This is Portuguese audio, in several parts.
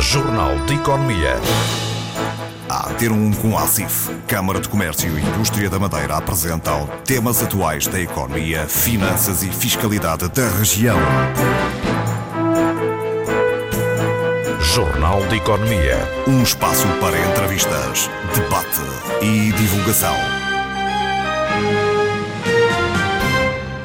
Jornal de Economia. A ter um com a ACIF, Câmara de Comércio e Indústria da Madeira apresentam temas atuais da economia, finanças e fiscalidade da região. Jornal de Economia. Um espaço para entrevistas, debate e divulgação.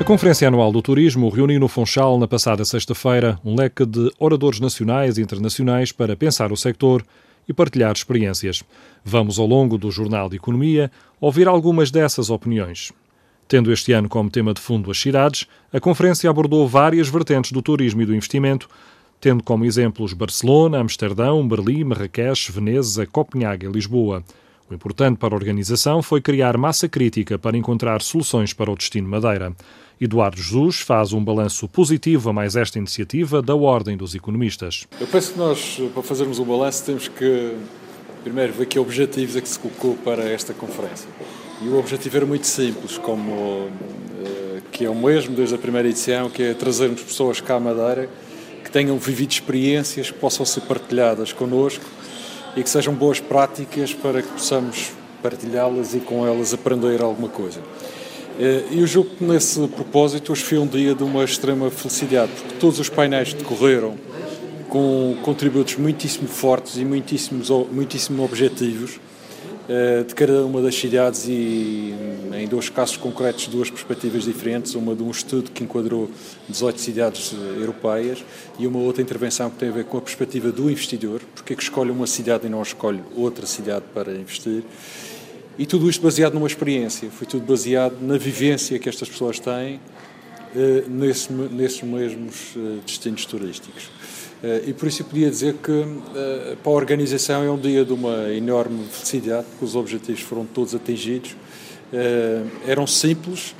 A Conferência Anual do Turismo reuniu no Funchal na passada sexta-feira um leque de oradores nacionais e internacionais para pensar o sector e partilhar experiências. Vamos, ao longo do Jornal de Economia, ouvir algumas dessas opiniões. Tendo este ano como tema de fundo as cidades, a conferência abordou várias vertentes do turismo e do investimento, tendo como exemplos Barcelona, Amsterdão, Berlim, Marrakech, Veneza, Copenhague e Lisboa. O importante para a organização foi criar massa crítica para encontrar soluções para o destino Madeira. Eduardo Jesus faz um balanço positivo a mais esta iniciativa da Ordem dos Economistas. Eu penso que nós, para fazermos o balanço, temos que primeiro ver que objetivos é que se colocou para esta conferência. E o objetivo era muito simples, como que é o mesmo desde a primeira edição, que é trazermos pessoas cá à Madeira que tenham vivido experiências que possam ser partilhadas connosco e que sejam boas práticas para que possamos partilhá-las e com elas aprender alguma coisa. E eu julgo que nesse propósito hoje foi um dia de uma extrema felicidade, porque todos os painéis decorreram com contributos muitíssimo fortes e muitíssimos, muitíssimo objetivos de cada uma das cidades e em dois casos concretos duas perspectivas diferentes, uma de um estudo que enquadrou 18 cidades europeias e uma outra intervenção que tem a ver com a perspectiva do investidor, porque é que escolhe uma cidade e não escolhe outra cidade para investir? E tudo isto baseado numa experiência, foi tudo baseado na vivência que estas pessoas têm uh, nesse, nesses mesmos destinos turísticos. Uh, e por isso eu podia dizer que para a organização é um dia de uma enorme felicidade, porque os objetivos foram todos atingidos. eram simples,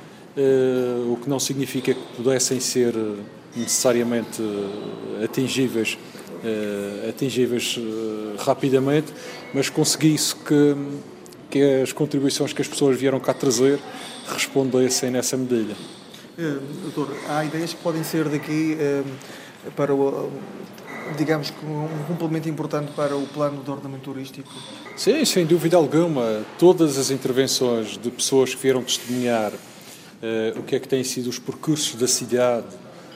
o que não significa que pudessem ser necessariamente atingíveis, atingíveis rapidamente, mas consegui-se que que as contribuições que as pessoas vieram cá trazer respondessem nessa medida. Doutor, há ideias que podem ser daqui para o, digamos que um complemento importante para o plano de ordenamento turístico? Sim, sem dúvida alguma. Todas as intervenções de pessoas que vieram testemunhar uh, o que é que têm sido os percursos da cidade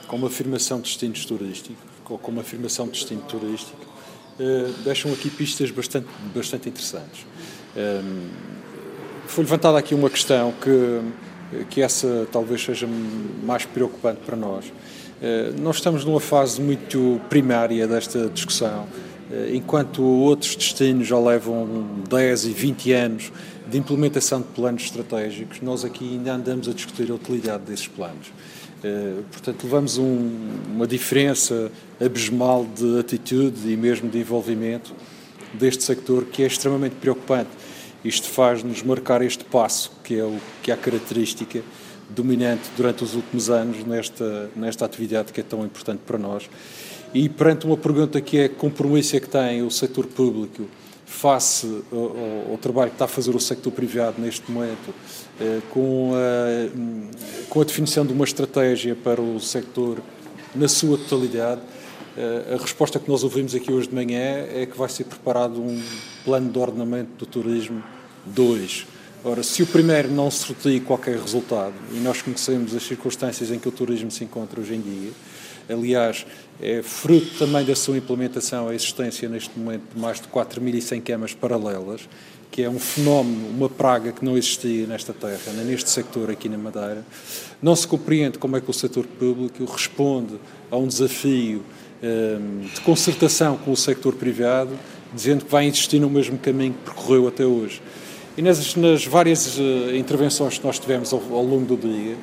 como afirmação de destinos turísticos, ou como afirmação de destino turístico, deixam aqui pistas bastante, bastante interessantes. Foi levantada aqui uma questão que, que essa talvez seja mais preocupante para nós. Eh, nós estamos numa fase muito primária desta discussão, eh, enquanto outros destinos já levam 10 e 20 anos de implementação de planos estratégicos, nós aqui ainda andamos a discutir a utilidade desses planos. Eh, portanto, levamos um, uma diferença abismal de atitude e mesmo de envolvimento deste sector que é extremamente preocupante. Isto faz-nos marcar este passo, que é, o, que é a característica dominante durante os últimos anos nesta, nesta atividade que é tão importante para nós. E perante uma pergunta que é a compromisso que tem o setor público face ao, ao, trabalho que está a fazer o sector privado neste momento, eh, com, a, com a definição de uma estratégia para o sector na sua totalidade, eh, a resposta que nós ouvimos aqui hoje de manhã é que vai ser preparado um plano de ordenamento do turismo 2. Ora, se o primeiro não sorteia qualquer resultado, e nós conhecemos as circunstâncias em que o turismo se encontra hoje em dia, aliás, é fruto também da sua implementação a existência neste momento de mais de 4.100 camas paralelas, que é um fenómeno, uma praga que não existia nesta terra, nem neste sector aqui na Madeira. Não se compreende como é que o setor público responde a um desafio Ehm, de concertação com o sector privado, dizendo que vai insistir no mesmo caminho que percorreu até hoje. E nas, nas várias uh, intervenções que nós tivemos ao, ao, longo do dia,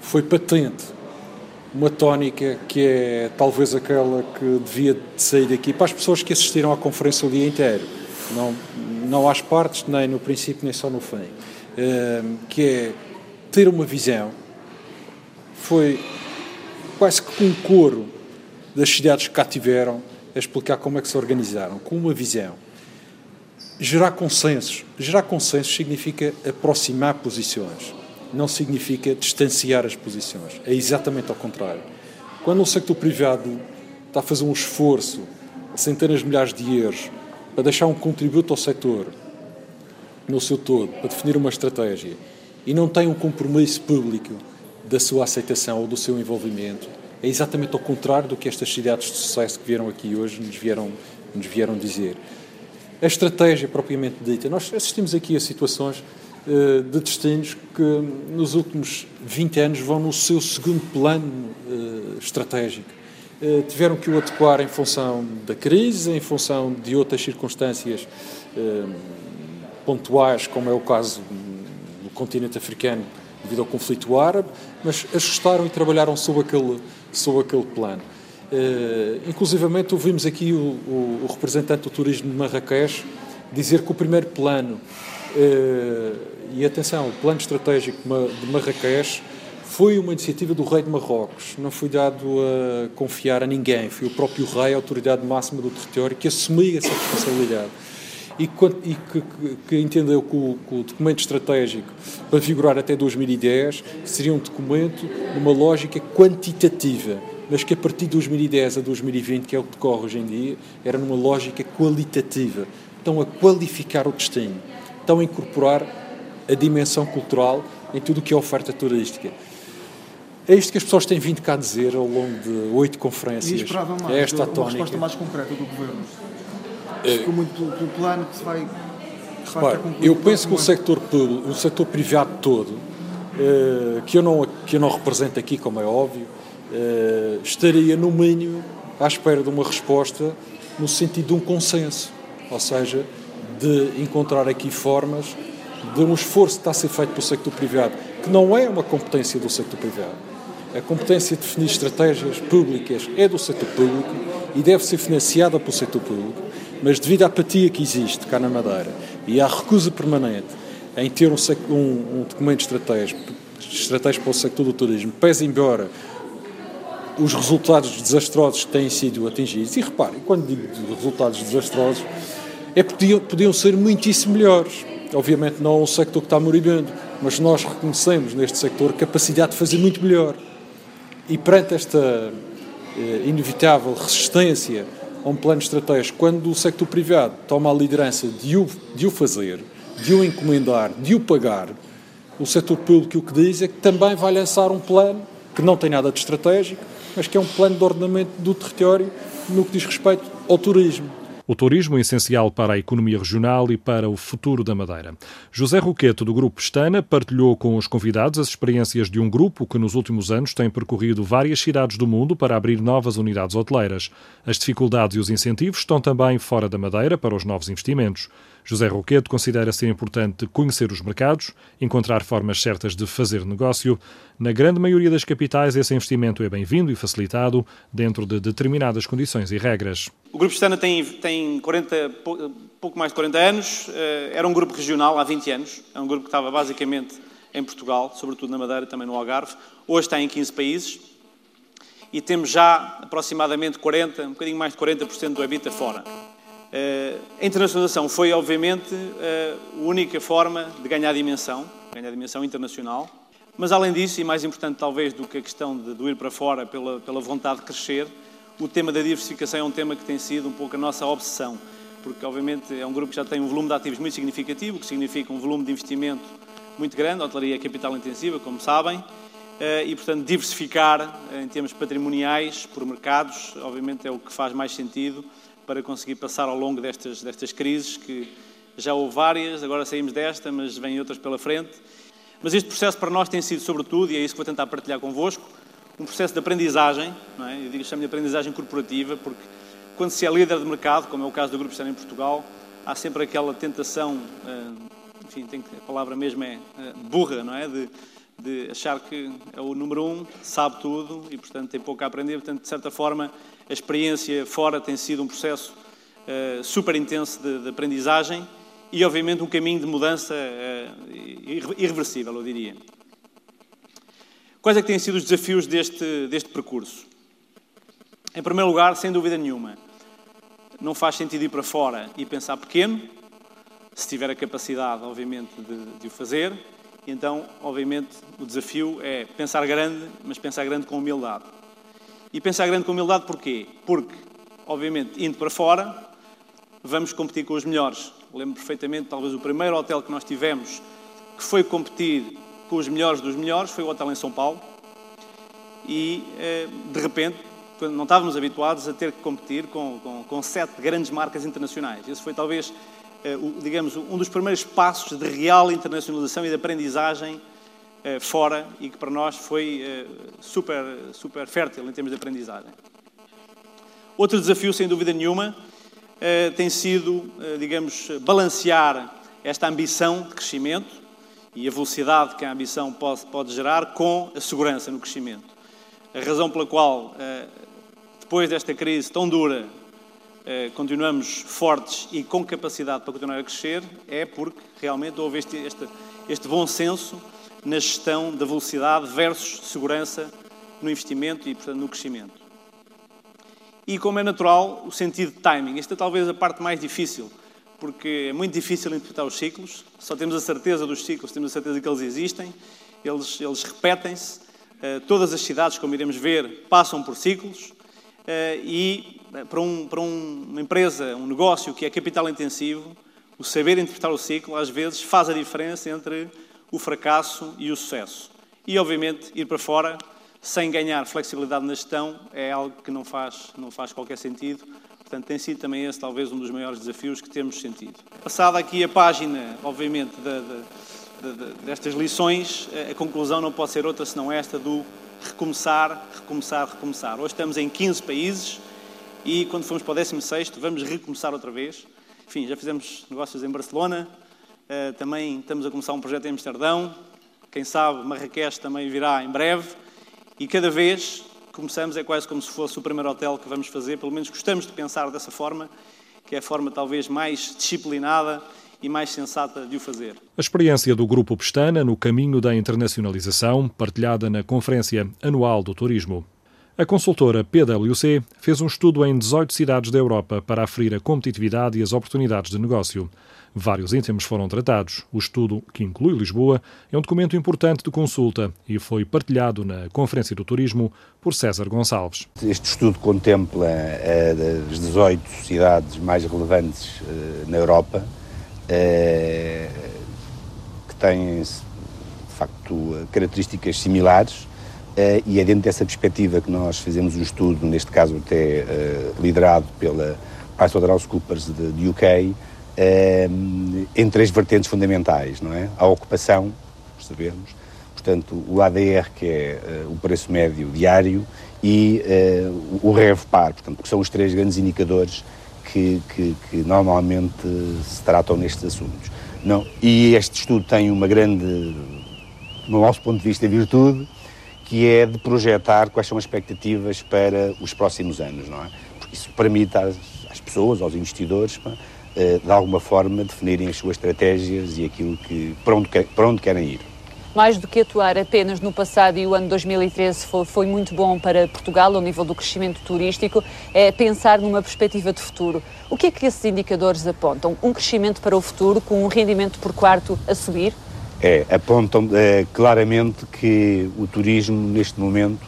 foi patente uma tónica que é talvez aquela que devia de sair daqui para as pessoas que assistiram à conferência o dia inteiro, não, não às partes, nem no princípio, nem só no fim, uh, que é ter uma visão. Foi quase que um coro das cidades que cá tiveram a explicar como é que se organizaram, com uma visão. Gerar consensos. Gerar consensos significa aproximar posições, não significa distanciar as posições. É exatamente ao contrário. Quando o sector privado está a fazer um esforço centenas de milhares de euros para deixar um contributo ao setor no seu todo, para definir uma estratégia, e não tem um compromisso público da sua aceitação ou do seu envolvimento, é exatamente ao contrário do que estas cidades de sucesso que vieram aqui hoje nos vieram, nos vieram dizer. A estratégia propriamente dita, nós assistimos aqui a situações uh, de destinos que nos últimos 20 anos vão no seu segundo plano uh, estratégico. Uh, tiveram que o adequar em função da crise, em função de outras circunstâncias pontuais, como é o caso do continente africano devido ao conflito árabe, mas ajustaram e trabalharam sob aquele, sob aquele plano. Uh, inclusivamente ouvimos aqui o, o, o, representante do turismo de Marrakech dizer que o primeiro plano, uh, e atenção, o plano estratégico de Marrakech foi uma iniciativa do rei de Marrocos, não foi dado a confiar a ninguém, foi o próprio rei, a autoridade máxima do território, que assumia essa responsabilidade. E, e que, que, entendeu que o, que o, documento estratégico para vigorar até 2010 seria um documento numa lógica quantitativa, mas que a partir de 2010 a 2020, que é o que decorre hoje em dia, era numa lógica qualitativa. Estão a qualificar o destino, estão a incorporar a dimensão cultural em tudo o que é oferta turística. É isto que as pessoas têm vindo cá dizer ao longo de oito conferências. E esperava mais, é esta uma tónica. resposta mais concreta do Governo. É. Ficou muito pelo plano que se vai. Que vai eu penso que o sector, público, o sector privado todo, eh, que, eu não, que eu não represento aqui, como é óbvio, eh, estaria no mínimo à espera de uma resposta no sentido de um consenso, ou seja, de encontrar aqui formas de um esforço que está a ser feito pelo sector privado, que não é uma competência do sector privado. A competência de definir estratégias públicas é do setor público e deve ser financiada pelo setor público mas devido à apatia que existe cá na Madeira e à recusa permanente em ter um, um, um documento estratégico, estratégico para o sector do turismo, pese embora os resultados desastrosos que têm sido atingidos, e reparem, quando digo resultados desastrosos, é podiam, podiam ser muitíssimo melhores. Obviamente não é um sector que está moribundo, mas nós reconhecemos neste sector capacidade de fazer muito melhor. E perante esta eh, inevitável resistência a um plano estratégico, quando o sector privado toma a liderança de o, de o fazer, de o encomendar, de o pagar, o setor público o que diz é que também vai lançar um plano que não tem nada de estratégico, mas que é um plano de ordenamento do território no que diz respeito ao turismo. O turismo é essencial para a economia regional e para o futuro da Madeira. José Roqueto, do Grupo Pestana, partilhou com os convidados as experiências de um grupo que nos últimos anos tem percorrido várias cidades do mundo para abrir novas unidades hoteleiras. As dificuldades e os incentivos estão também fora da Madeira para os novos investimentos. José Roqueto considera ser importante conhecer os mercados, encontrar formas certas de fazer negócio. Na grande maioria das capitais, esse investimento é bem-vindo e facilitado dentro de determinadas condições e regras. O Grupo Estana tem, tem 40, pouco mais de 40 anos, eh, era um grupo regional há 20 anos, é um grupo que estava basicamente em Portugal, sobretudo na Madeira, também no Algarve. Hoje está em 15 países e temos já aproximadamente 40, um bocadinho mais de 40% do EBITDA fora. Eh, a internacionalização foi, obviamente, eh, a única forma de ganhar dimensão, ganhar dimensão internacional. Mas, além disso, e mais importante talvez do que a questão de, ir para fora pela, pela vontade de crescer, o tema da diversificação é um tema que tem sido um pouco a nossa obsessão, porque, obviamente, é um grupo que já tem um volume de ativos muito significativo, que significa um volume de investimento muito grande, a hotelaria é capital intensiva, como sabem, eh, e, portanto, diversificar em termos patrimoniais por mercados, obviamente, é o que faz mais sentido para conseguir passar ao longo destas, destas crises, que já houve várias, agora saímos desta, mas vêm outras pela frente. Mas este processo para nós tem sido, sobretudo, e é isso que vou tentar partilhar convosco, um processo de aprendizagem, não é? eu digo chamo de aprendizagem corporativa, porque quando se é líder de mercado, como é o caso do Grupo Estado em Portugal, há sempre aquela tentação, eh, enfim, tem, a palavra mesmo é eh, burra, não é? De, de achar que é o número um, sabe tudo e, portanto, tem pouco a aprender. Portanto, de certa forma, a experiência fora tem sido um processo uh, super intenso de, de, aprendizagem e, obviamente, um caminho de mudança uh, irreversível, eu diria. Quais é que têm sido os desafios deste, deste percurso? Em primeiro lugar, sem dúvida nenhuma, não faz sentido ir para fora e pensar pequeno, se tiver a capacidade, obviamente, de, de o fazer. Então, obviamente, o desafio é pensar grande, mas pensar grande com humildade. E pensar grande com humildade porquê? Porque, obviamente, indo para fora, vamos competir com os melhores. Lembro perfeitamente, talvez o primeiro hotel que nós tivemos que foi competir com os melhores dos melhores foi o hotel em São Paulo. E, eh, de repente, não estávamos habituados a ter que competir com, com, com sete grandes marcas internacionais. Esse foi talvez, eh, digamos, um dos primeiros passos de real internacionalização e de aprendizagem fora e que para nós foi eh, super, super fértil em termos de aprendizagem. Outro desafio, sem dúvida nenhuma, tem sido, digamos, balancear esta ambição de crescimento e a velocidade que a ambição pode, pode gerar com a segurança no crescimento. A razão pela qual depois desta crise tão dura, eh, continuamos fortes e com capacidade para continuar a crescer, é porque realmente houve este, este, este bom senso na gestão da velocidade versus segurança no investimento e, portanto, no crescimento. E, como é natural, o sentido de timing. Esta é talvez a parte mais difícil, porque é muito difícil interpretar os ciclos, só temos a certeza dos ciclos, temos a certeza que eles existem, eles, eles repetem-se. Eh, todas as cidades, como iremos ver, passam por ciclos. Eh, e eh, para, um, para uma empresa, um negócio que é capital intensivo, o saber interpretar o ciclo às vezes faz a diferença entre o fracasso e o sucesso. E, obviamente, ir para fora sem ganhar flexibilidade na gestão é algo que não faz, não faz qualquer sentido. Portanto, tem sido também esse talvez um dos maiores desafios que temos sentido. Passada aqui a página, obviamente, de, de, de, destas lições, a conclusão não pode ser outra senão esta do recomeçar, recomeçar, recomeçar. Hoje estamos em 15 países e quando formos para o 16 vamos recomeçar outra vez. Enfim, já fizemos negócios em Barcelona, uh, também estamos a começar um projeto em Amsterdão, quem sabe Marrakech também virá em breve e cada vez começamos é quase como se fosse o primeiro hotel que vamos fazer, pelo menos gostamos de pensar dessa forma, que é a forma talvez mais disciplinada e mais sensata de o fazer. A experiência do Grupo Pestana no caminho da internacionalização, partilhada na Conferência Anual do Turismo. A consultora PwC fez um estudo em 18 cidades da Europa para aferir a competitividade e as oportunidades de negócio. Vários itens foram tratados. O estudo, que inclui Lisboa, é um documento importante de consulta e foi partilhado na Conferência do Turismo por César Gonçalves. Este estudo contempla uh, as 18 cidades mais relevantes uh, na Europa eh, que têm, de facto, características similares eh, e é dentro dessa perspectiva que nós fizemos um estudo, neste caso até eh, liderado pela PricewaterhouseCoopers de, de UK, em três vertentes fundamentais, não é? A ocupação, sabemos, portanto, o ADR, que é uh, o preço médio diário, e uh, o REVPAR, portanto, que são os três grandes indicadores que, que, que, normalmente se tratam nestes assuntos. Não, e este estudo tem uma grande, no nosso ponto de vista, virtude, que é de projetar quais são as expectativas para os próximos anos, não é? Porque isso permite às, às pessoas, aos investidores, eh, de alguma forma definirem as suas estratégias e aquilo que, para, onde, para onde querem ir mais do que atuar apenas no passado e o ano 2013 foi, foi, muito bom para Portugal ao nível do crescimento turístico, é pensar numa perspectiva de futuro. O que é que esses indicadores apontam? Um crescimento para o futuro com um rendimento por quarto a subir? É, apontam é, claramente que o turismo neste momento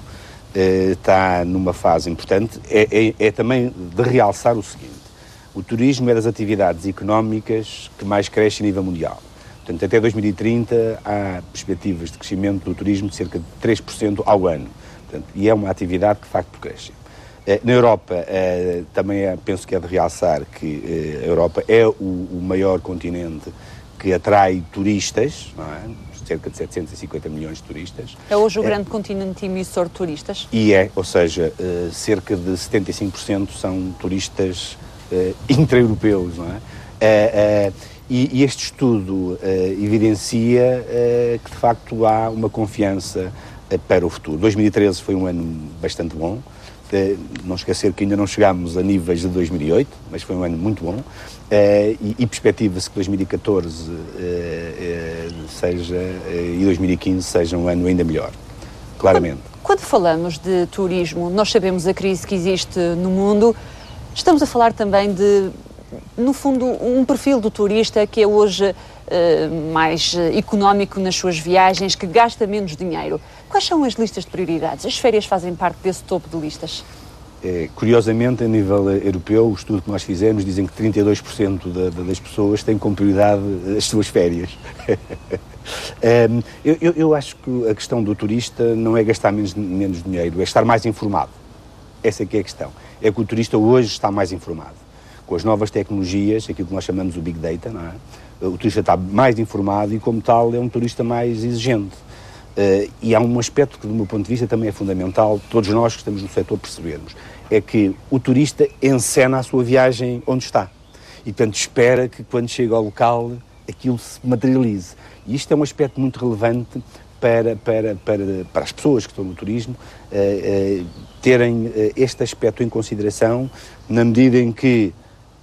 é, está numa fase importante. É, é, é também de realçar o seguinte: o turismo é das atividades económicas que mais cresce a nível mundial Portanto, até 2030 há perspectivas de crescimento do turismo de cerca de 3% ao ano. Portanto, e é uma atividade que, de facto, cresce. Eh, na Europa, eh, também é, penso que é de realçar que eh, a Europa é o, maior continente que atrai turistas, é? cerca de 750 milhões de turistas. É hoje o grande continente emissor de turistas? E é, ou seja, cerca de 75% são turistas intra-europeus, não é? E, e este estudo uh, evidencia uh, que, de facto, há uma confiança uh, para o futuro. 2013 foi um ano bastante bom. não esquecer que ainda não chegámos a níveis de 2008, mas foi um ano muito bom. e, e perspectiva-se que 2014 seja, e 2015 seja um ano ainda melhor, claramente. Quando, quando falamos de turismo, nós sabemos a crise que existe no mundo, estamos a falar também de no fundo, um perfil do turista que é hoje uh, mais económico nas suas viagens, que gasta menos dinheiro. Quais são as listas de prioridades? As férias fazem parte desse topo de listas? É, curiosamente, a nível europeu, o estudo que nós fizemos dizem que 32% da, da, das pessoas têm como prioridade as suas férias. um, eu, eu, eu, acho que a questão do turista não é gastar menos, menos dinheiro, é estar mais informado. Essa é que é a questão. É que o turista hoje está mais informado. Com as novas tecnologias, aquilo que nós chamamos o Big Data, não é? o turista está mais informado e, como tal, é um turista mais exigente. Uh, e há um aspecto que, do meu ponto de vista, também é fundamental, todos nós que estamos no setor percebermos, é que o turista encena a sua viagem onde está. E, portanto, espera que, quando chega ao local, aquilo se materialize. E isto é um aspecto muito relevante para, para, para, para as pessoas que estão no turismo uh, uh, terem este aspecto em consideração, na medida em que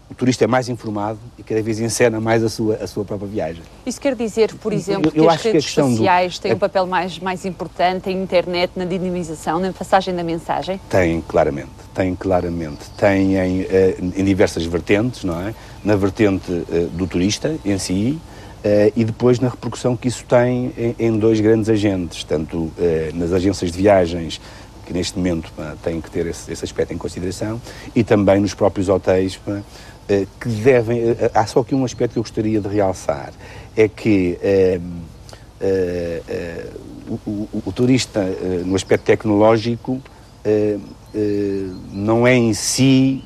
o turista é mais informado e cada vez encena mais a sua, a sua própria viagem. Isso quer dizer, por exemplo, eu, eu que as redes que sociais do... têm um papel mais, mais importante, a internet, na dinamização, na passagem da mensagem? Tem, claramente, tem claramente. Tem em, eh, em diversas vertentes, não é? Na vertente do turista em si, e depois na repercussão que isso tem em, dois grandes agentes, tanto uh, nas agências de viagens, que neste momento têm que ter esse, esse, aspecto em consideração, e também nos próprios hotéis, eh, que devem. Eh, há só aqui um aspecto que eu gostaria de realçar: é que eh, o, o, o, turista, no aspecto tecnológico, não é em si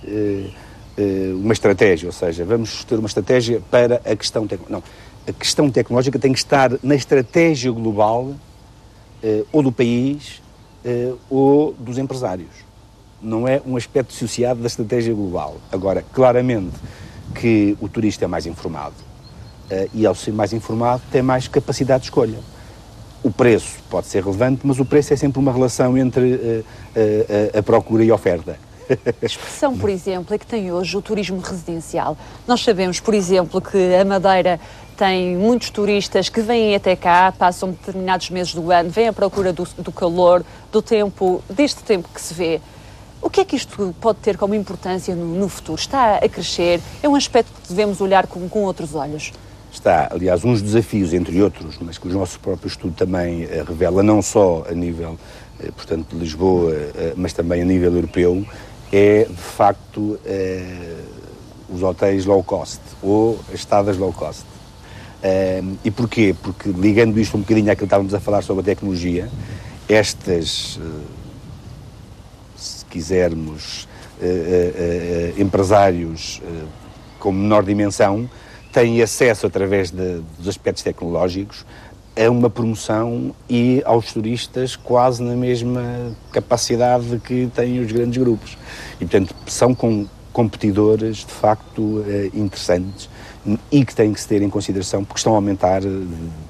uma estratégia, ou seja, vamos ter uma estratégia para a questão tecnológica. Não, a questão tecnológica tem que estar na estratégia global ou do país ou dos empresários não é um aspecto dissociado da estratégia global. Agora, claramente que o turista é mais informado uh, e, ao ser mais informado, tem mais capacidade de escolha. O preço pode ser relevante, mas o preço é sempre uma relação entre a procura e a oferta. Expressão, por exemplo, é que tem hoje o turismo residencial. Nós sabemos, por exemplo, que a Madeira tem muitos turistas que vêm até cá, passam determinados meses do ano, vêm à procura do, do calor, do tempo, deste tempo que se vê. O que é que isto pode ter como importância no, no futuro? Está a crescer? É um aspecto que devemos olhar com, com outros olhos? Está, aliás, uns desafios, entre outros, mas que o nosso próprio estudo também uh, revela, não só a nível, uh, portanto, de Lisboa, uh, mas também a nível europeu, é, de facto, os hotéis low cost ou as estadas low cost. e porquê? Porque, ligando isto um bocadinho àquilo que estávamos a falar sobre a tecnologia, estas quisermos, uh, uh, empresários com menor dimensão têm acesso, através de, dos aspectos tecnológicos, a uma promoção e aos turistas quase na mesma capacidade que têm os grandes grupos. E, portanto, são com competidores, de facto, interessantes e que têm que se ter em consideração, porque estão a aumentar,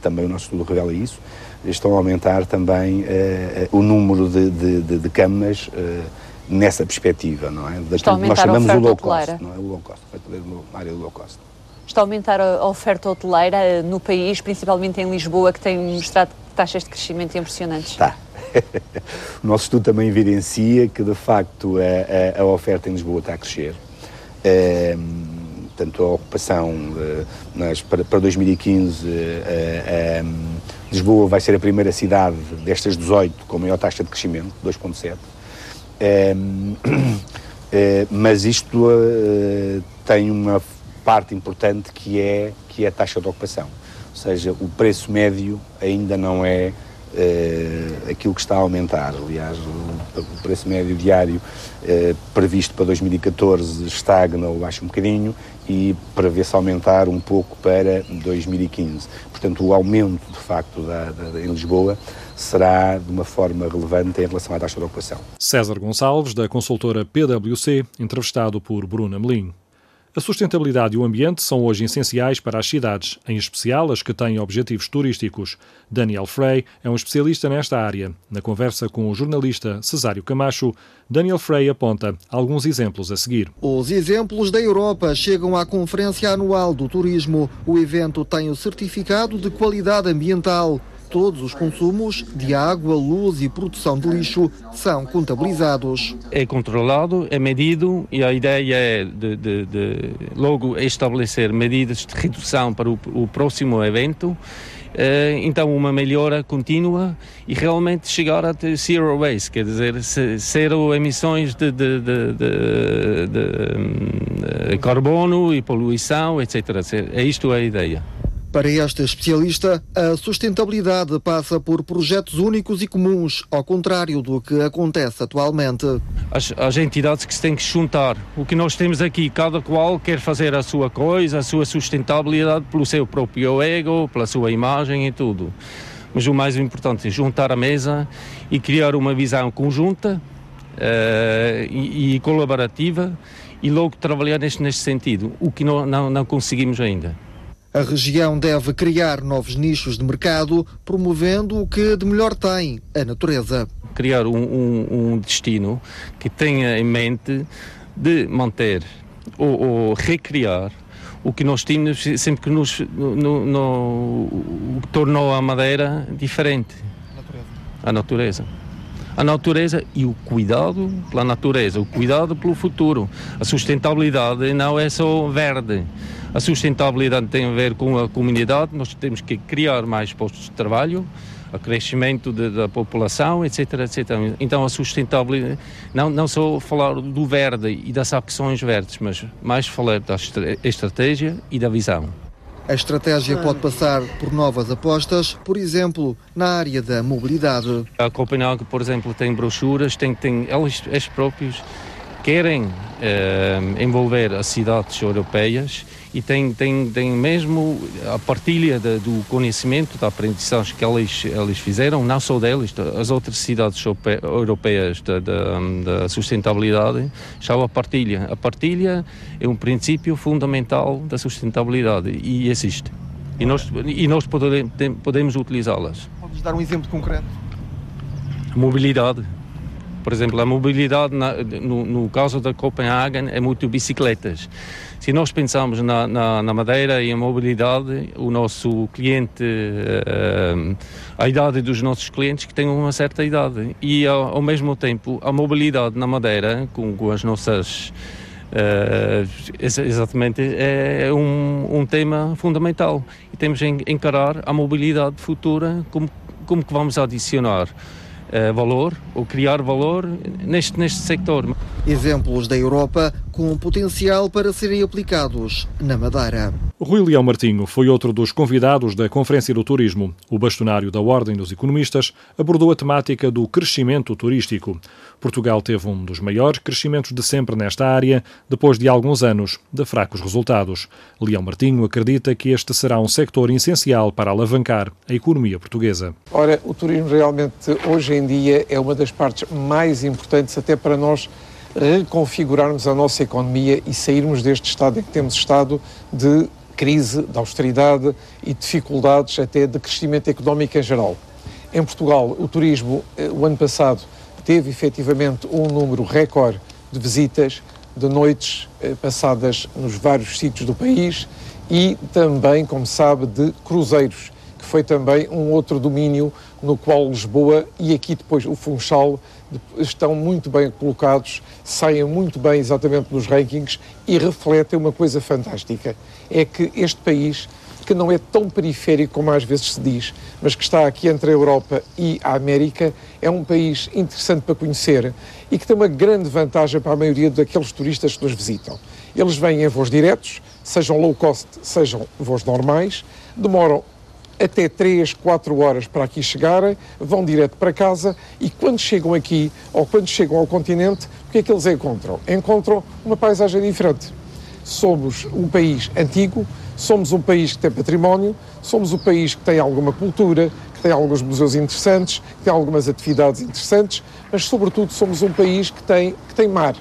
também o nosso estudo revela isso, estão a aumentar também o número de, de, de, de camas nessa perspectiva, não é? Daquilo que nós chamamos o low cost, não é? O low cost, a área do low cost. Está a aumentar a oferta hoteleira eh, no país, principalmente em Lisboa, que tem mostrado taxas de crescimento impressionantes. Está. o nosso estudo também evidencia que, de facto, a, a, a oferta em Lisboa está a crescer. É, portanto, a ocupação eh, nas, para, para 2015, é, Lisboa vai ser a primeira cidade destas 18 com maior taxa de crescimento, 2,7%. É, é, mas isto é, tem uma parte importante que é, que é a taxa de ocupação. Ou seja, o preço médio ainda não é Uh, aquilo que está a aumentar. Aliás, o, preço médio diário uh, previsto para 2014 estagna ou baixa um bocadinho e prevê-se aumentar um pouco para 2015. Portanto, o aumento, de facto, da, da, em Lisboa será de uma forma relevante em relação à taxa de ocupação. César Gonçalves, da consultora PwC, entrevistado por Bruna Melim. A sustentabilidade e o ambiente são hoje essenciais para as cidades, em especial as que têm objetivos turísticos. Daniel Frey é um especialista nesta área. Na conversa com o jornalista Cesário Camacho, Daniel Frey aponta alguns exemplos a seguir. Os exemplos da Europa chegam à Conferência Anual do Turismo. O evento tem o certificado de qualidade ambiental todos os consumos de água, luz e produção de lixo são contabilizados. É controlado, é medido e a ideia é de, de, de logo estabelecer medidas de redução para o, o próximo evento Uh, então, uma melhora contínua e realmente chegar a zero waste, quer dizer, zero emissões de, de, de, de carbono e poluição, etc. É isto a ideia. Para este especialista, a sustentabilidade passa por projetos únicos e comuns, ao contrário do que acontece atualmente. As, as, entidades que se têm que juntar. O que nós temos aqui, cada qual quer fazer a sua coisa, a sua sustentabilidade pelo seu próprio ego, pela sua imagem e tudo. Mas o mais importante é juntar a mesa e criar uma visão conjunta uh, e, e, colaborativa e logo trabalhar neste, neste sentido, o que não, não, não conseguimos ainda. A região deve criar novos nichos de mercado, promovendo o que de melhor tem, a natureza. Criar um, um, um destino que tenha em mente de manter ou, ou, recriar o que nós tínhamos sempre que nos no, no, tornou a Madeira diferente. A natureza. A natureza e o cuidado pela natureza, o cuidado pelo futuro. A sustentabilidade não é só verde a sustentabilidade tem a ver com a comunidade, nós temos que criar mais postos de trabalho, o crescimento de, da população, etc, etc. Então a sustentabilidade, não, não só falar do verde e das ações verdes, mas mais falar da estratégia e da visão. A estratégia pode passar por novas apostas, por exemplo, na área da mobilidade. A Copenhague, por exemplo, tem brochuras, tem, tem eles, eles próprios querem eh, envolver as cidades europeias e tem, tem, tem mesmo a partilha de, do conhecimento, da aprendizagem que eles, eles fizeram, não só deles, as outras cidades europeias da, da, da sustentabilidade, já a partilha. A partilha é um princípio fundamental da sustentabilidade e existe. E nós, e nós podemos, podemos utilizá-las. Podes dar um exemplo concreto? Mobilidade. Por exemplo, a mobilidade, na, no, no caso da Copenhague, é muito bicicletas. Se nós pensamos na, na, na Madeira e a mobilidade, o nosso cliente, uh, a idade dos nossos clientes que têm uma certa idade. E ao, ao mesmo tempo a mobilidade na Madeira com, com as nossas Uh, exatamente, é um, um tema fundamental. E temos de encarar a mobilidade futura como, como que vamos adicionar valor ou criar valor neste, neste sector. Exemplos da Europa com potencial para serem aplicados na Madeira. Rui Leão Martinho foi outro dos convidados da Conferência do Turismo. O bastonário da Ordem dos Economistas abordou a temática do crescimento turístico. Portugal teve um dos maiores crescimentos de sempre nesta área, depois de alguns anos de fracos resultados. Leão Martinho acredita que este será um sector essencial para alavancar a economia portuguesa. Ora, o turismo realmente hoje em dia é uma das partes mais importantes até para nós reconfigurarmos a nossa economia e sairmos deste estado em que temos estado de crise, de austeridade e dificuldades até de crescimento económico em geral. Em Portugal, o turismo, eh, o ano passado, teve efetivamente um número recorde de visitas, de noites eh, passadas nos vários sítios do país e também, como sabe, de cruzeiros, foi também um outro domínio no qual Lisboa e aqui depois o Funchal estão muito bem colocados, saem muito bem exatamente nos rankings e refletem uma coisa fantástica: é que este país, que não é tão periférico como às vezes se diz, mas que está aqui entre a Europa e a América, é um país interessante para conhecer e que tem uma grande vantagem para a maioria daqueles turistas que nos visitam. Eles vêm em voos diretos, sejam low cost, sejam voos normais, demoram até 3, 4 horas para aqui chegarem, vão direto para casa e quando chegam aqui ou quando chegam ao continente, o que é que eles encontram? Encontram uma paisagem diferente. Somos um país antigo, somos um país que tem património, somos um país que tem alguma cultura, que tem alguns museus interessantes, que tem algumas atividades interessantes, mas sobretudo somos um país que tem, que tem mar,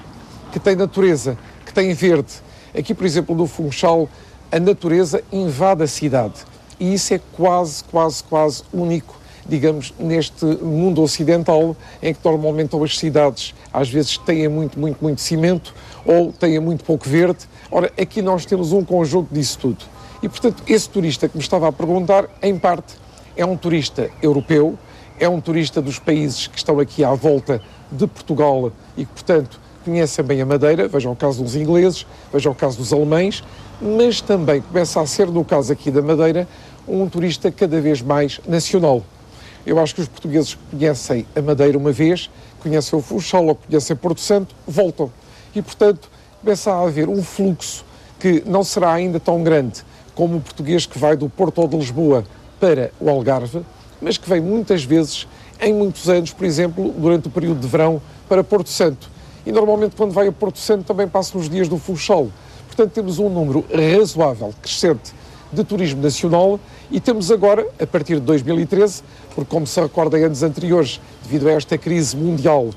que tem natureza, que tem verde. Aqui, por exemplo, no Funchal, a natureza invade a cidade e isso é quase, quase, quase único, digamos, neste mundo ocidental, em que normalmente ou as cidades às vezes têm muito, muito, muito cimento ou têm muito pouco verde. Ora, aqui nós temos um conjunto disso tudo. E, portanto, esse turista que me estava a perguntar, em parte, é um turista europeu, é um turista dos países que estão aqui à volta de Portugal e que, portanto, conhecem bem a Madeira, vejam o caso dos ingleses, vejam o caso dos alemães, mas também começa a ser, no caso aqui da Madeira, um turista cada vez mais nacional. Eu acho que os portugueses conhecem a Madeira uma vez, conhecem o Funchal ou conhecem Porto Santo, voltam. E, portanto, começa a haver um fluxo que não será ainda tão grande como o português que vai do Porto ou de Lisboa para o Algarve, mas que vem muitas vezes, em muitos anos, por exemplo, durante o período de verão, para Porto Santo. E normalmente, quando vai a Porto Santo, também passa os dias do Funchal. Portanto, temos um número razoável, crescente, de turismo nacional e temos agora, a partir de 2013, porque, como se recorda em anos anteriores, devido a esta crise mundial,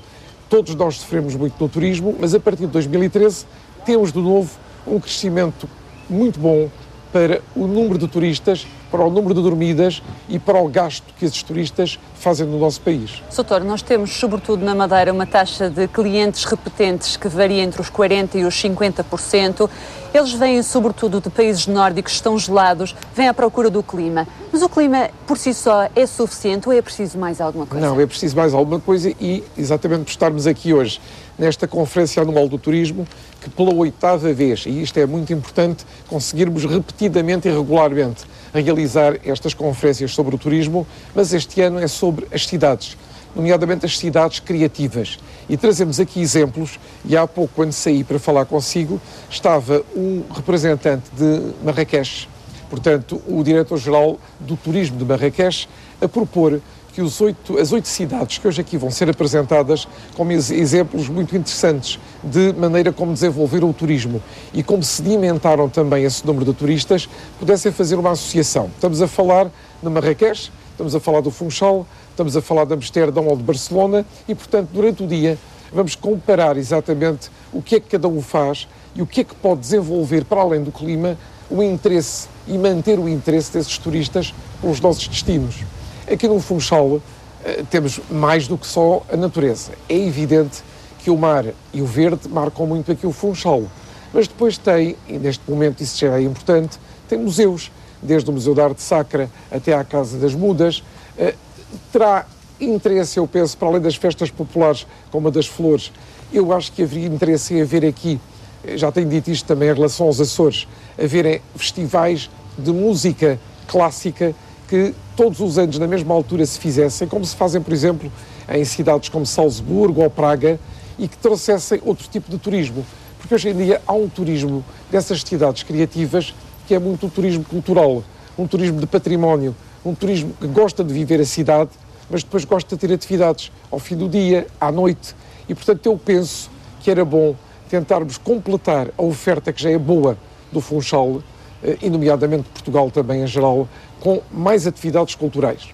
todos nós sofremos muito no turismo, mas a partir de 2013 temos de novo um crescimento muito bom para o número de turistas, para o número de dormidas e para o gasto que esses turistas fazem no nosso país. Soutor, nós temos, sobretudo na Madeira, uma taxa de clientes repetentes que varia entre os 40% e os 50%. Eles vêm, sobretudo, de países nórdicos, estão gelados, vêm à procura do clima. Mas o clima, por si só, é suficiente ou é preciso mais alguma coisa? Não, é preciso mais alguma coisa e, exatamente por estarmos aqui hoje nesta Conferência Anual do Turismo, que pela oitava vez, e isto é muito importante, conseguirmos repetidamente e regularmente realizar estas conferências sobre o turismo, mas este ano é sobre as cidades, nomeadamente as cidades criativas. E trazemos aqui exemplos, e há pouco, quando saí para falar consigo, estava um representante de Marrakech, portanto, o diretor-geral do turismo de Marrakech, a propor que os oito, as oito cidades que hoje aqui vão ser apresentadas como exemplos muito interessantes de maneira como desenvolveram o turismo e como sedimentaram também esse número de turistas, pudessem fazer uma associação. Estamos a falar de Marrakech, estamos a falar do Funchal, estamos a falar de Amsterdão ou de Barcelona e, portanto, durante o dia vamos comparar exatamente o que é que cada um faz e o que é que pode desenvolver para além do clima o interesse e manter o interesse desses turistas pelos nossos destinos. Aqui no Funchal eh, temos mais do que só a natureza. É evidente que o mar e o verde marcam muito aqui o Funchal. Mas depois tem, e neste momento isso já é importante, tem museus, desde o Museu da Arte Sacra até à Casa das Mudas. Eh, terá interesse, eu penso, para além das festas populares, como a das flores, eu acho que haveria interesse em haver aqui, eh, já tenho dito isto também em relação aos Açores, haverem festivais de música clássica que todos os anos, na mesma altura, se fizessem, como se fazem, por exemplo, em cidades como Salzburgo ou Praga, e que trouxessem outro tipo de turismo. Porque hoje em dia há um turismo dessas cidades criativas que é muito o turismo cultural, um turismo de património, um turismo que gosta de viver a cidade, mas depois gosta de ter atividades ao fim do dia, à noite. E, portanto, eu penso que era bom tentarmos completar a oferta que já é boa do Funchal, e nomeadamente Portugal também em geral, com mais atividades culturais.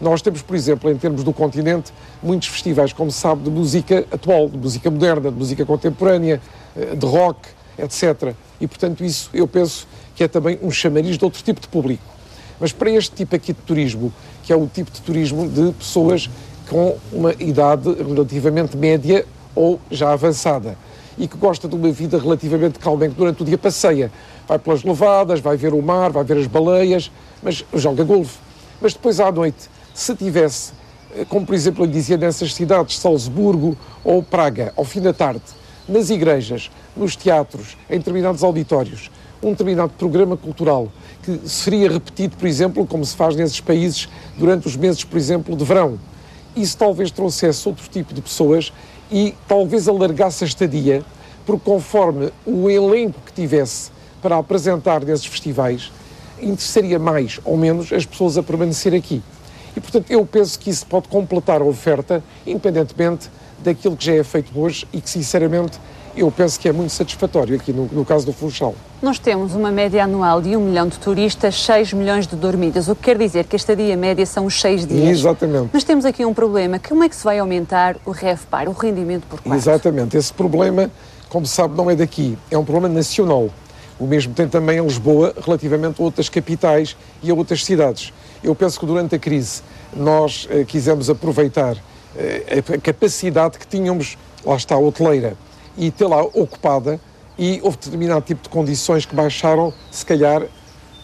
Nós temos, por exemplo, em termos do continente, muitos festivais, como se sabe, de música atual, de música moderna, de música contemporânea, eh, de rock, etc. E, portanto, isso eu penso que é também um chamariz de outro tipo de público. Mas para este tipo aqui de turismo, que é o tipo de turismo de pessoas com uma idade relativamente média ou já avançada e que gosta de uma vida relativamente calma, que durante o dia passeia, vai pelas levadas, vai ver o mar, vai ver as baleias, mas joga golfe. Mas depois à noite, se tivesse, eh, como por exemplo eu dizia nessas cidades, Salzburgo ou Praga, ao fim da tarde, nas igrejas, nos teatros, em determinados auditórios, um determinado programa cultural que seria repetido, por exemplo, como se faz nesses países durante os meses, por exemplo, de verão. Isso talvez trouxesse outro tipo de pessoas e talvez alargasse a estadia, porque conforme o elenco que tivesse para apresentar nesses festivais, interessaria mais ou menos as pessoas a permanecer aqui. E, portanto, eu penso que isso pode completar a oferta, independentemente daquilo que já é feito hoje e que, sinceramente, eu penso que é muito satisfatório aqui no, no, caso do Funchal. Nós temos uma média anual de 1 milhão de turistas, 6 milhões de dormidas, o que quer dizer que a estadia média são os 6 dias. Exatamente. Mas temos aqui um problema, como é que se vai aumentar o REVPAR, o rendimento por quarto? Exatamente, esse problema, como sabe, não é daqui, é um problema nacional. O mesmo tem também em Lisboa relativamente a outras capitais e a outras cidades. Eu penso que durante a crise nós eh, quisemos aproveitar eh, a capacidade que tínhamos, lá está a hoteleira, e tê-la ocupada e houve determinado tipo de condições que baixaram, se calhar,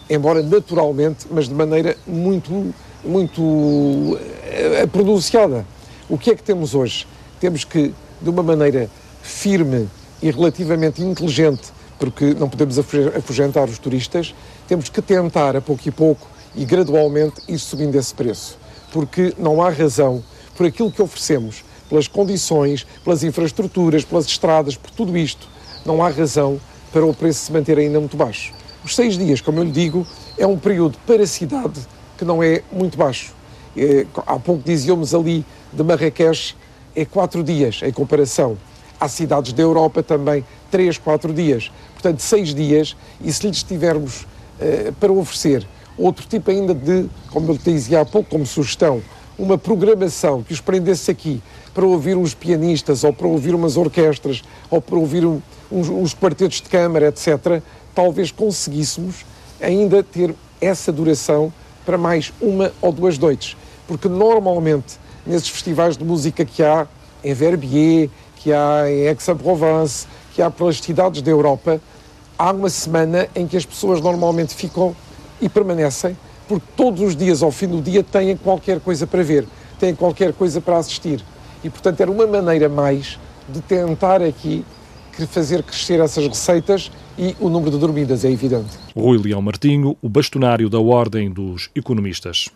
embora naturalmente, mas de maneira muito, muito eh, pronunciada. O que é que temos hoje? Temos que, de uma maneira firme e relativamente inteligente, porque não podemos afugentar os turistas, temos que tentar, a pouco e pouco, e gradualmente ir subindo esse preço. Porque não há razão, por aquilo que oferecemos, pelas condições, pelas infraestruturas, pelas estradas, por tudo isto, não há razão para o preço se manter ainda muito baixo. Os seis dias, como eu lhe digo, é um período para a cidade que não é muito baixo. É, há pouco dizíamos ali de Marrakech, é quatro dias em comparação. Há cidades da Europa também, três, quatro dias. Portanto, seis dias, e se lhes tivermos uh, para oferecer outro tipo ainda de, como eu dizia há pouco, como sugestão, uma programação que os prendesse aqui para ouvir uns pianistas, ou para ouvir umas orquestras, ou para ouvir um, uns, uns quartetos de câmara, etc., talvez conseguíssemos ainda ter essa duração para mais uma ou duas noites. Porque normalmente nesses festivais de música que há em Verbier, que há em Aix-en-Provence, que há pelas cidades da Europa, há uma semana em que as pessoas normalmente ficam e permanecem, porque todos os dias, ao fim do dia, têm qualquer coisa para ver, têm qualquer coisa para assistir. E, portanto, era uma maneira mais de tentar aqui fazer crescer essas receitas e o número de dormidas, é evidente. Rui Leão Martinho, o bastonário da Ordem dos Economistas.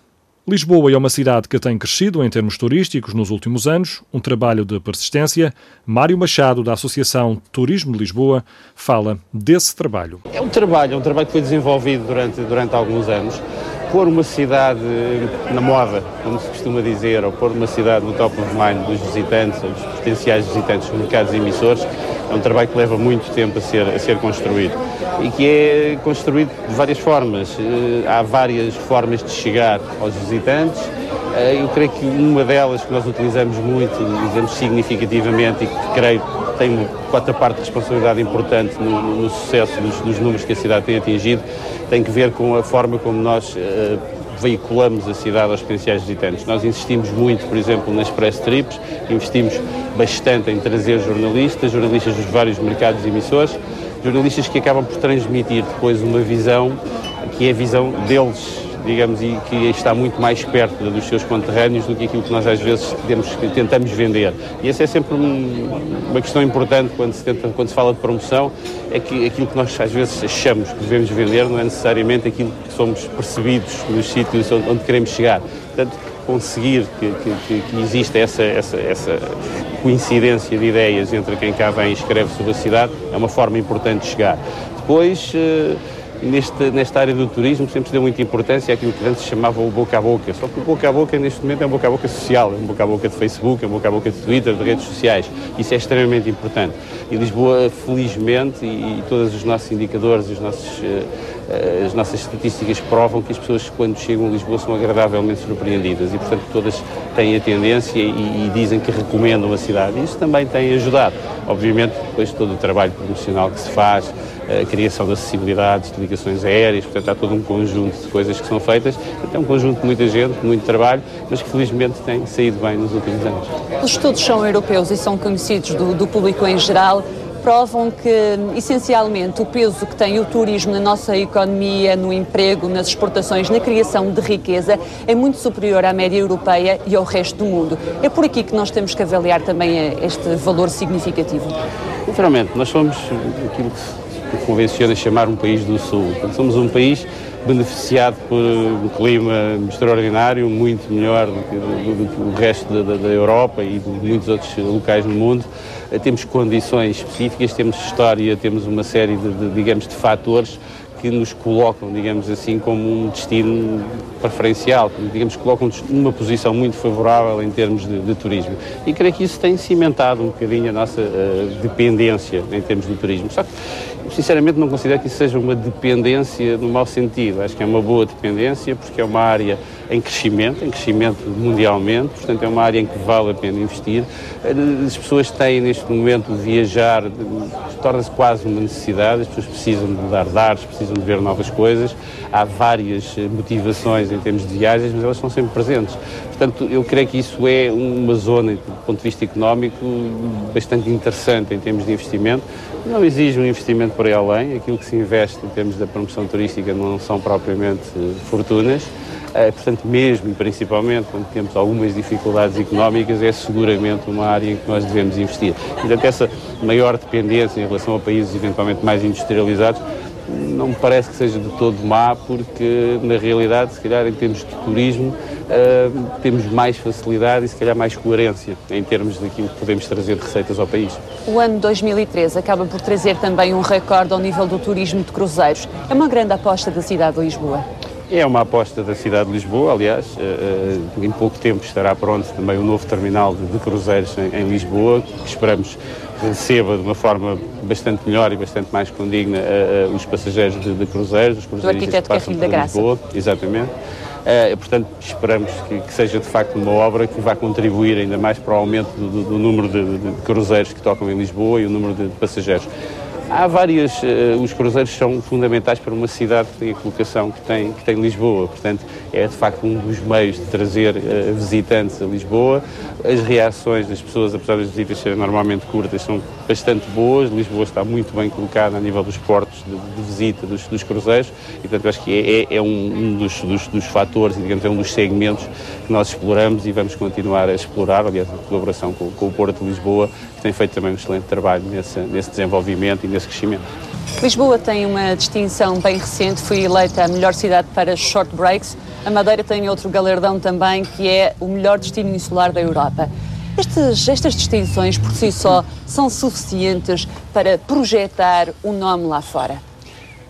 Lisboa é uma cidade que tem crescido em termos turísticos nos últimos anos, um trabalho de persistência. Mário Machado, da Associação Turismo de Lisboa, fala desse trabalho. É um trabalho, é um trabalho que foi desenvolvido durante, durante alguns anos. Pôr uma cidade na moda, como se costuma dizer, ou pôr uma cidade no top of mind dos visitantes, dos potenciais visitantes, dos mercados emissores, é um trabalho que leva muito tempo a ser, a ser construído e que é construído de várias formas. Eh, há várias formas de chegar aos visitantes. Eh, eu creio que uma delas que nós utilizamos muito, usamos significativamente e que creio tem quarta parte de responsabilidade importante no, no sucesso dos, dos, números que a cidade tem atingido, tem que ver com a forma como nós uh, veiculamos a cidade aos potenciais visitantes. Nós insistimos muito, por exemplo, nas press trips, investimos bastante em trazer jornalistas, jornalistas dos vários mercados emissores, jornalistas que acabam por transmitir depois uma visão que é a visão deles digamos, e que está muito mais perto dos seus conterrâneos do que aquilo que nós às vezes temos, tentamos vender. E essa é sempre um, uma questão importante quando se, tenta, quando se fala de promoção, é que aquilo que nós às vezes achamos que devemos vender não é necessariamente aquilo que somos percebidos nos sítios onde, onde queremos chegar. Portanto, conseguir que, que, que exista essa, essa, essa coincidência de ideias entre quem cá vem e escreve sobre a cidade é uma forma importante de chegar. Depois, uh, neste, nesta área do turismo sempre se deu muita importância àquilo que antes se chamava o boca a boca. Só que o boca a boca neste momento é um boca a boca social, é um boca a boca de Facebook, é um boca a boca de Twitter, de redes sociais. Isso é extremamente importante. E Lisboa, felizmente, e, e todos os nossos indicadores, os nossos, uh, as nossas estatísticas provam que as pessoas quando chegam a Lisboa são agradavelmente surpreendidas e, portanto, todas têm a tendência e, e dizem que recomendam a cidade. Isso também tem ajudado. Obviamente, depois todo o trabalho promocional que se faz, a criação de acessibilidades, de ligações aéreas, portanto há todo um conjunto de coisas que são feitas, portanto, é um conjunto de muita gente, muito trabalho, mas que felizmente tem saído bem nos últimos anos. Os estudos são europeus e são conhecidos do, do público em geral provam que, essencialmente, o peso que tem o turismo na nossa economia, no emprego, nas exportações, na criação de riqueza, é muito superior à média europeia e ao resto do mundo. É por aqui que nós temos que avaliar também este valor significativo. Naturalmente, nós somos aquilo que que convenciona chamar um país do Sul. Portanto, somos um país beneficiado por um clima extraordinário, muito melhor do que, do, do que o resto da, da, Europa e de muitos outros locais no mundo. Eh, temos condições específicas, temos história, temos uma série de, de digamos, de fatores que nos colocam, digamos assim, como um destino preferencial, digamos, colocam-nos numa posição muito favorável em termos de, de, turismo. E creio que isso tem cimentado um bocadinho a nossa uh, dependência em termos de turismo. Só que sinceramente não considero que isso seja uma dependência no mau sentido. Acho que é uma boa dependência porque é uma área em crescimento, em crescimento mundialmente, portanto é uma área em que vale a pena investir. As pessoas têm neste momento de viajar, torna-se quase uma necessidade, as pessoas precisam de dar dados, precisam de ver novas coisas. Há várias motivações em termos de viagens, mas elas são sempre presentes. Portanto, eu creio que isso é uma zona, do ponto de vista económico, bastante interessante em termos de investimento. Não exige um investimento por aí além, aquilo que se investe em termos da promoção turística não são propriamente fortunas. Eh, portanto, mesmo e principalmente quando temos algumas dificuldades económicas, é seguramente uma área em que nós devemos investir. Portanto, essa maior dependência em relação a países eventualmente mais industrializados não me parece que seja de todo má, porque na realidade, se calhar em termos de turismo, uh, temos mais facilidade e se calhar mais coerência em termos daquilo que podemos trazer de receitas ao país. O ano 2013 acaba por trazer também um recorde ao nível do turismo de cruzeiros. É uma grande aposta da cidade de Lisboa. É uma aposta da cidade de Lisboa, aliás, uh, uh, em pouco tempo estará pronto também o novo terminal de, de cruzeiros em, em Lisboa, que esperamos receba de uma forma bastante melhor e bastante mais condigna uh, uh, os passageiros de, de cruzeiros, os cruzeiros que passam por Lisboa, exatamente. Uh, portanto, esperamos que, que, seja de facto uma obra que vá contribuir ainda mais para o aumento do, do, do número de, de, cruzeiros que tocam em Lisboa e o número de, de passageiros. Há várias, uh, os cruzeiros são fundamentais para uma cidade que tem a colocação que tem, que tem Lisboa, portanto é de facto um dos meios de trazer uh, visitantes a Lisboa. As reações das pessoas, apesar das visitas serem normalmente curtas, são bastante boas. Lisboa está muito bem colocada a nível dos portos de, de visita dos, dos, cruzeiros e portanto acho que é, é, é um, dos, dos, dos, fatores digamos é um dos segmentos que nós exploramos e vamos continuar a explorar, aliás, em colaboração com, com o Porto de Lisboa, que tem feito também um excelente trabalho nesse, nesse desenvolvimento e nesse crescimento. Lisboa tem uma distinção bem recente, foi eleita a melhor cidade para short breaks. A Madeira tem outro galardão também, que é o melhor destino insular da Europa. Estes, estas distinções por si só são suficientes para projetar o um nome lá fora?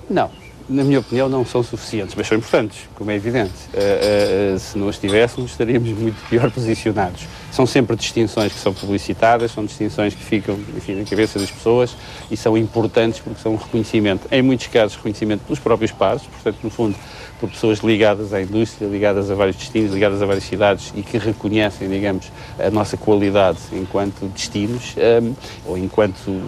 Não, na minha opinião, não são suficientes, mas são importantes, como é evidente. Uh, uh, se não as tivéssemos, estaríamos muito pior posicionados. São sempre distinções que são publicitadas, são distinções que ficam enfim, na cabeça das pessoas e são importantes porque são um reconhecimento, em muitos casos, reconhecimento dos próprios pares, portanto, no fundo, por pessoas ligadas à indústria, ligadas a vários destinos, ligadas a várias cidades e que reconhecem, digamos, a nossa qualidade enquanto destinos um, ou enquanto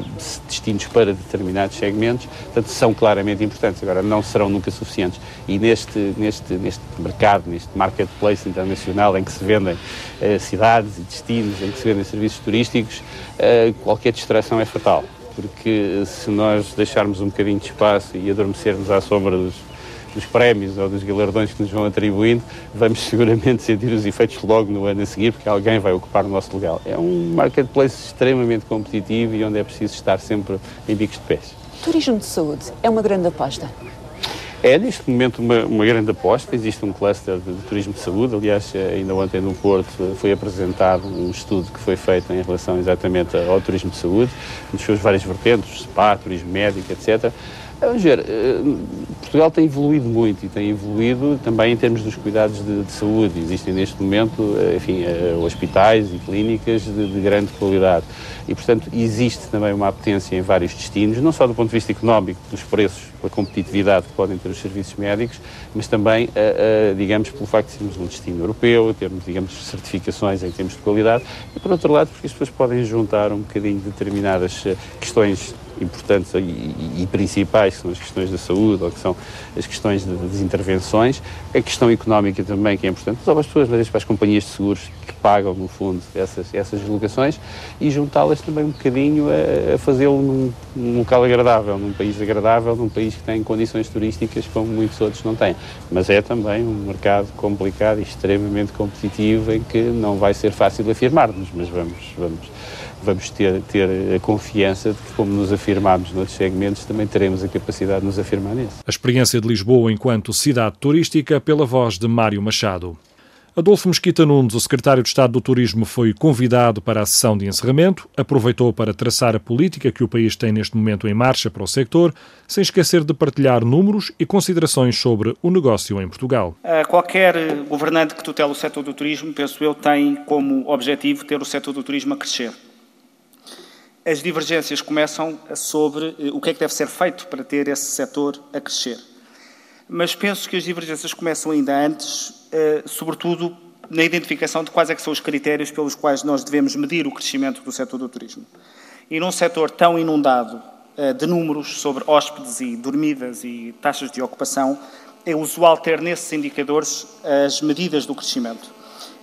destinos para determinados segmentos, portanto, são claramente importantes. Agora, não serão nunca suficientes. E neste, neste, neste mercado, neste marketplace internacional em que se vendem uh, cidades e destinos, em que se vendem serviços turísticos, uh, qualquer distração é fatal porque se nós deixarmos um bocadinho de espaço e adormecermos à sombra dos, dos prémios ou dos galardões que nos vão atribuindo, vamos seguramente sentir os efeitos logo no ano a seguir, porque alguém vai ocupar o nosso lugar. É um marketplace extremamente competitivo e onde é preciso estar sempre em bicos de pés. Turismo de saúde é uma grande aposta. É, neste momento, uma, uma, grande aposta. Existe um cluster de, de, turismo de saúde. Aliás, ainda ontem no Porto foi apresentado um estudo que foi feito em relação exatamente ao turismo de saúde, nos seus vários vertentes, spa, turismo médico, etc. Ver, eh, Portugal tem evoluído muito e tem evoluído também em termos dos cuidados de, de saúde. Existem neste momento, eh, enfim, eh, hospitais e clínicas de, de, grande qualidade. E, portanto, existe também uma apetência em vários destinos, não só do ponto de vista económico, dos preços, pela competitividade que podem ter os serviços médicos, mas também, digamos, pelo facto de sermos um destino europeu, termos, digamos, certificações em termos de qualidade, e, por outro lado, porque as pessoas podem juntar um bocadinho determinadas questões importantes e, e, principais, que são as questões da saúde ou que são as questões de, das intervenções, a questão económica também, que é importante, para as pessoas, mas para as companhias de seguros que pagam, no fundo, essas, essas deslocações e juntá-las também um bocadinho a, a fazê-lo num, num, local agradável, num país agradável, num país que tem condições turísticas como muitos outros não têm. Mas é também um mercado complicado e extremamente competitivo em que não vai ser fácil afirmar-nos, mas vamos, vamos vamos ter, ter a confiança de que, como nos afirmamos noutros segmentos, também teremos a capacidade de nos afirmar nesse. A experiência de Lisboa enquanto cidade turística, pela voz de Mário Machado. Adolfo Mesquita Nunes, o secretário de Estado do Turismo, foi convidado para a sessão de encerramento, aproveitou para traçar a política que o país tem neste momento em marcha para o sector, sem esquecer de partilhar números e considerações sobre o negócio em Portugal. Qualquer governante que tutela o setor do turismo, penso eu, tem como objetivo ter o setor do turismo a crescer as divergências começam sobre eh, o que é que deve ser feito para ter esse setor a crescer. Mas penso que as divergências começam ainda antes, eh, sobretudo na identificação de quais é são os critérios pelos quais nós devemos medir o crescimento do setor do turismo. E num setor tão inundado eh, de números sobre hóspedes e dormidas e taxas de ocupação, é usual ter nesses indicadores as medidas do crescimento.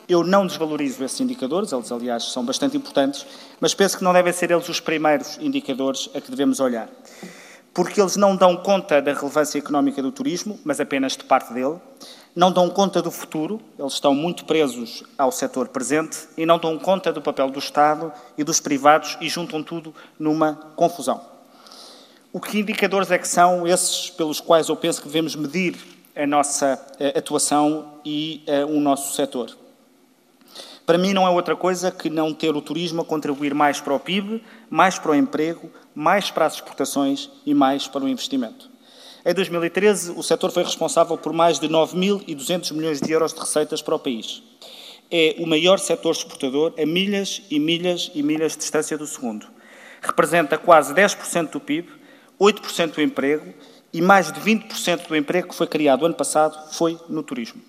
Eu não desvalorizo esses indicadores, eles, aliás, são bastante importantes, mas penso que não devem ser eles os primeiros indicadores a que devemos olhar. Porque eles não dão conta da relevância económica do turismo, mas apenas de parte dele. Não dão conta do futuro, eles estão muito presos ao setor presente e não dão conta do papel do Estado e dos privados e juntam tudo numa confusão. O que indicadores é que são esses pelos quais eu penso que devemos medir a nossa uh, atuação e uh, o nosso setor? Para mim não é outra coisa que não ter o turismo a contribuir mais para o PIB, mais para o emprego, mais para as exportações e mais para o investimento. Em 2013, o setor foi responsável por mais de 9.200 milhões de euros de receitas para o país. É o maior setor exportador a milhas e milhas e milhas de distância do segundo. Representa quase 10% do PIB, 8% do emprego e mais de 20% do emprego que foi criado ano passado foi no turismo.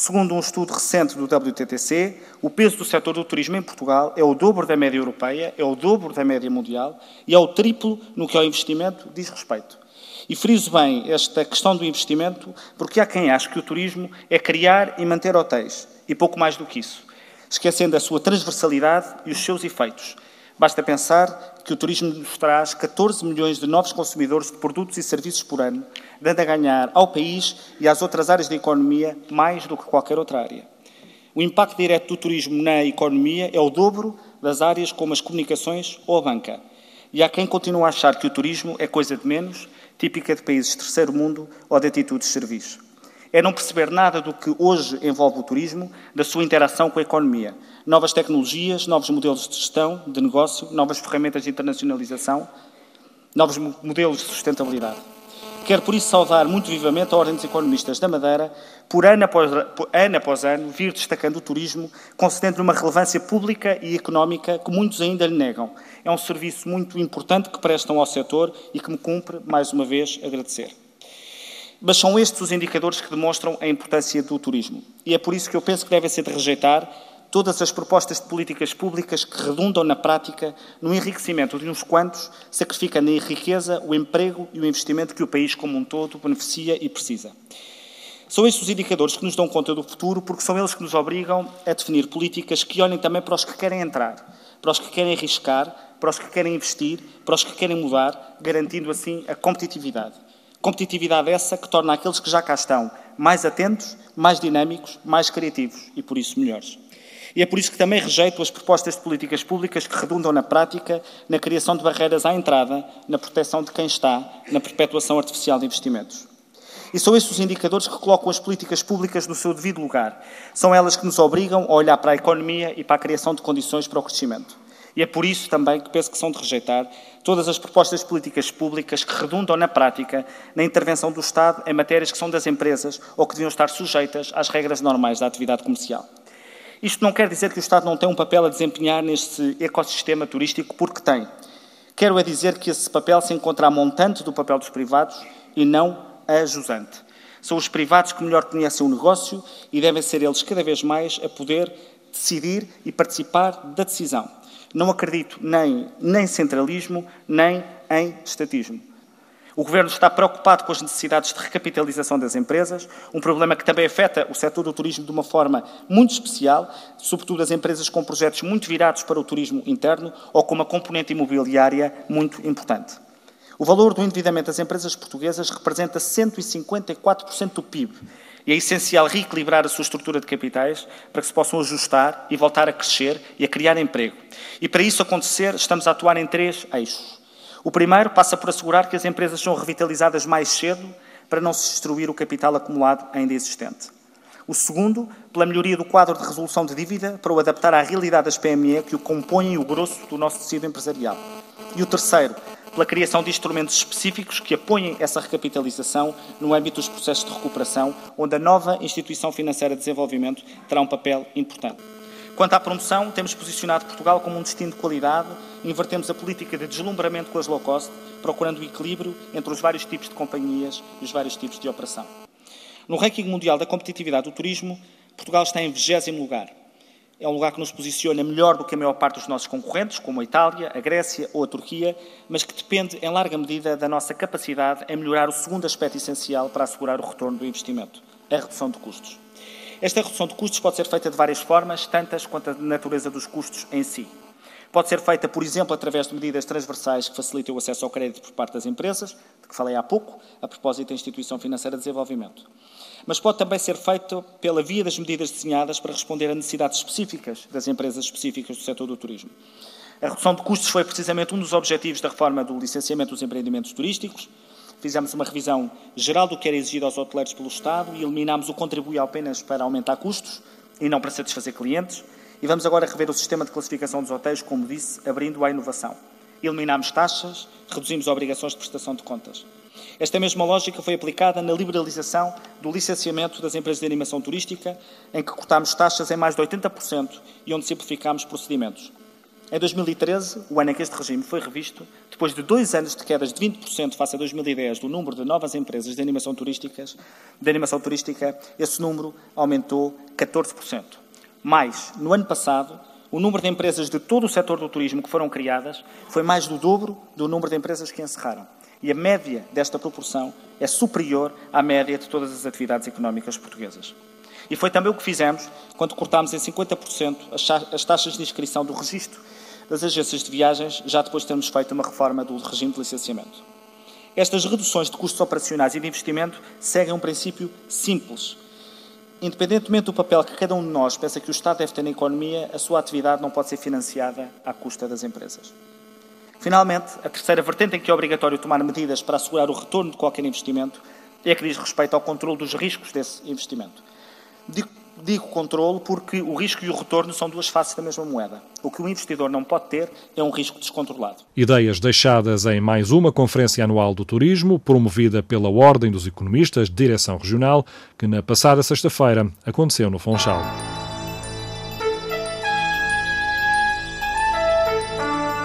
Segundo um estudo recente do WTTC, o peso do setor do turismo em Portugal é o dobro da média europeia, é o dobro da média mundial e é o triplo no que ao investimento diz respeito. E friso bem esta questão do investimento porque há quem ache que o turismo é criar e manter hotéis, e pouco mais do que isso, esquecendo a sua transversalidade e os seus efeitos. Basta pensar que o turismo nos traz 14 milhões de novos consumidores de produtos e serviços por ano, dando a ganhar ao país e às outras áreas da economia mais do que qualquer outra área. O impacto direto do turismo na economia é o dobro das áreas como as comunicações ou a banca. E há quem continue a achar que o turismo é coisa de menos, típica de países de terceiro mundo ou de atitudes de serviço é não perceber nada do que hoje envolve o turismo, da sua interação com a economia. Novas tecnologias, novos modelos de gestão, de negócio, novas ferramentas de internacionalização, novos modelos de sustentabilidade. Quero, por isso, saudar muito vivamente a Ordem dos Economistas da Madeira, por ano após, por ano, após ano, vir destacando o turismo, concedendo uma relevância pública e económica que muitos ainda lhe negam. É um serviço muito importante que prestam ao setor e que me cumpre, mais uma vez, agradecer. Mas são estes os indicadores que demonstram a importância do turismo. E é por isso que eu penso que devem ser de rejeitar todas as propostas de políticas públicas que redundam na prática no enriquecimento de uns quantos, sacrificando em riqueza o emprego e o investimento que o país como um todo beneficia e precisa. São estes os indicadores que nos dão conta do futuro, porque são eles que nos obrigam a definir políticas que olhem também para os que querem entrar, para os que querem arriscar, para os que querem investir, para os que querem mudar, garantindo assim a competitividade. Competitividade essa que torna aqueles que já cá estão mais atentos, mais dinâmicos, mais criativos e, por isso, melhores. E é por isso que também rejeito as propostas de políticas públicas que redundam na prática na criação de barreiras à entrada, na proteção de quem está, na perpetuação artificial de investimentos. E são esses os indicadores que colocam as políticas públicas no seu devido lugar. São elas que nos obrigam a olhar para a economia e para a criação de condições para o crescimento. E é por isso também que penso que são de rejeitar todas as propostas de políticas públicas que redundam na prática na intervenção do Estado em matérias que são das empresas ou que deviam estar sujeitas às regras normais da atividade comercial. Isto não quer dizer que o Estado não tenha um papel a desempenhar neste ecossistema turístico, porque tem. Quero é dizer que esse papel se encontra a montante do papel dos privados e não a jusante. São os privados que melhor conhecem o negócio e devem ser eles cada vez mais a poder decidir e participar da decisão. Não acredito nem em centralismo, nem em estatismo. O Governo está preocupado com as necessidades de recapitalização das empresas, um problema que também afeta o setor do turismo de uma forma muito especial, sobretudo as empresas com projetos muito virados para o turismo interno ou com uma componente imobiliária muito importante. O valor do endividamento das empresas portuguesas representa 154% do PIB e é essencial reequilibrar a sua estrutura de capitais para que se possam ajustar e voltar a crescer e a criar emprego. E para isso acontecer, estamos a atuar em três eixos. O primeiro passa por assegurar que as empresas são revitalizadas mais cedo para não se destruir o capital acumulado ainda existente. O segundo, pela melhoria do quadro de resolução de dívida para o adaptar à realidade das PME que o compõem o grosso do nosso tecido empresarial. E o terceiro, pela criação de instrumentos específicos que apoiem essa recapitalização no âmbito dos processos de recuperação, onde a nova instituição financeira de desenvolvimento terá um papel importante. Quanto à promoção, temos posicionado Portugal como um destino de qualidade invertemos a política de deslumbramento com as low cost, procurando o equilíbrio entre os vários tipos de companhias e os vários tipos de operação. No ranking mundial da competitividade do turismo, Portugal está em 20 lugar. É um lugar que nos posiciona melhor do que a maior parte dos nossos concorrentes, como a Itália, a Grécia ou a Turquia, mas que depende, em larga medida, da nossa capacidade em melhorar o segundo aspecto essencial para assegurar o retorno do investimento, a redução de custos. Esta redução de custos pode ser feita de várias formas, tantas quanto a natureza dos custos em si. Pode ser feita, por exemplo, através de medidas transversais que facilitem o acesso ao crédito por parte das empresas, de que falei há pouco, a propósito da Instituição Financeira de Desenvolvimento mas pode também ser feito pela via das medidas desenhadas para responder a necessidades específicas das empresas específicas do setor do turismo. A redução de custos foi precisamente um dos objetivos da reforma do licenciamento dos empreendimentos turísticos. Fizemos uma revisão geral do que era exigido aos hoteleiros pelo Estado e eliminámos o contribuir apenas para aumentar custos e não para satisfazer clientes. E vamos agora rever o sistema de classificação dos hotéis, como disse, abrindo à inovação. Eliminámos taxas, reduzimos obrigações de prestação de contas. Esta mesma lógica foi aplicada na liberalização do licenciamento das empresas de animação turística, em que cortámos taxas em mais de 80% e onde simplificámos procedimentos. Em 2013, o ano em que este regime foi revisto, depois de dois anos de quedas de 20% face a 2010 do número de novas empresas de animação, turísticas, de animação turística, esse número aumentou 14%. Mais, no ano passado, o número de empresas de todo o setor do turismo que foram criadas foi mais do dobro do número de empresas que encerraram. E a média desta proporção é superior à média de todas as atividades económicas portuguesas. E foi também o que fizemos quando cortámos em 50% as taxas de inscrição do registro das agências de viagens, já depois de termos feito uma reforma do regime de licenciamento. Estas reduções de custos operacionais e de investimento seguem um princípio simples. Independentemente do papel que cada um de nós pensa que o Estado deve ter na economia, a sua atividade não pode ser financiada à custa das empresas. Finalmente, a terceira vertente em que é obrigatório tomar medidas para assegurar o retorno de qualquer investimento é a que diz respeito ao controle dos riscos desse investimento. Digo, digo controle porque o risco e o retorno são duas faces da mesma moeda. O que o investidor não pode ter é um risco descontrolado. Ideias deixadas em mais uma Conferência Anual do Turismo, promovida pela Ordem dos Economistas de Direção Regional, que na passada sexta-feira aconteceu no Funchal.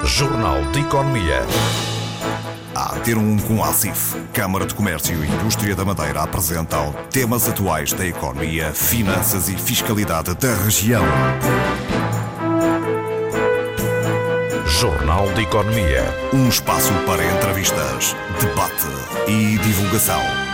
Jornal de Economia. Ter um com a ACIF, Câmara de Comércio e Indústria da Madeira apresentam temas atuais da economia, finanças e fiscalidade da região. Jornal de Economia. Um espaço para entrevistas, debate e divulgação.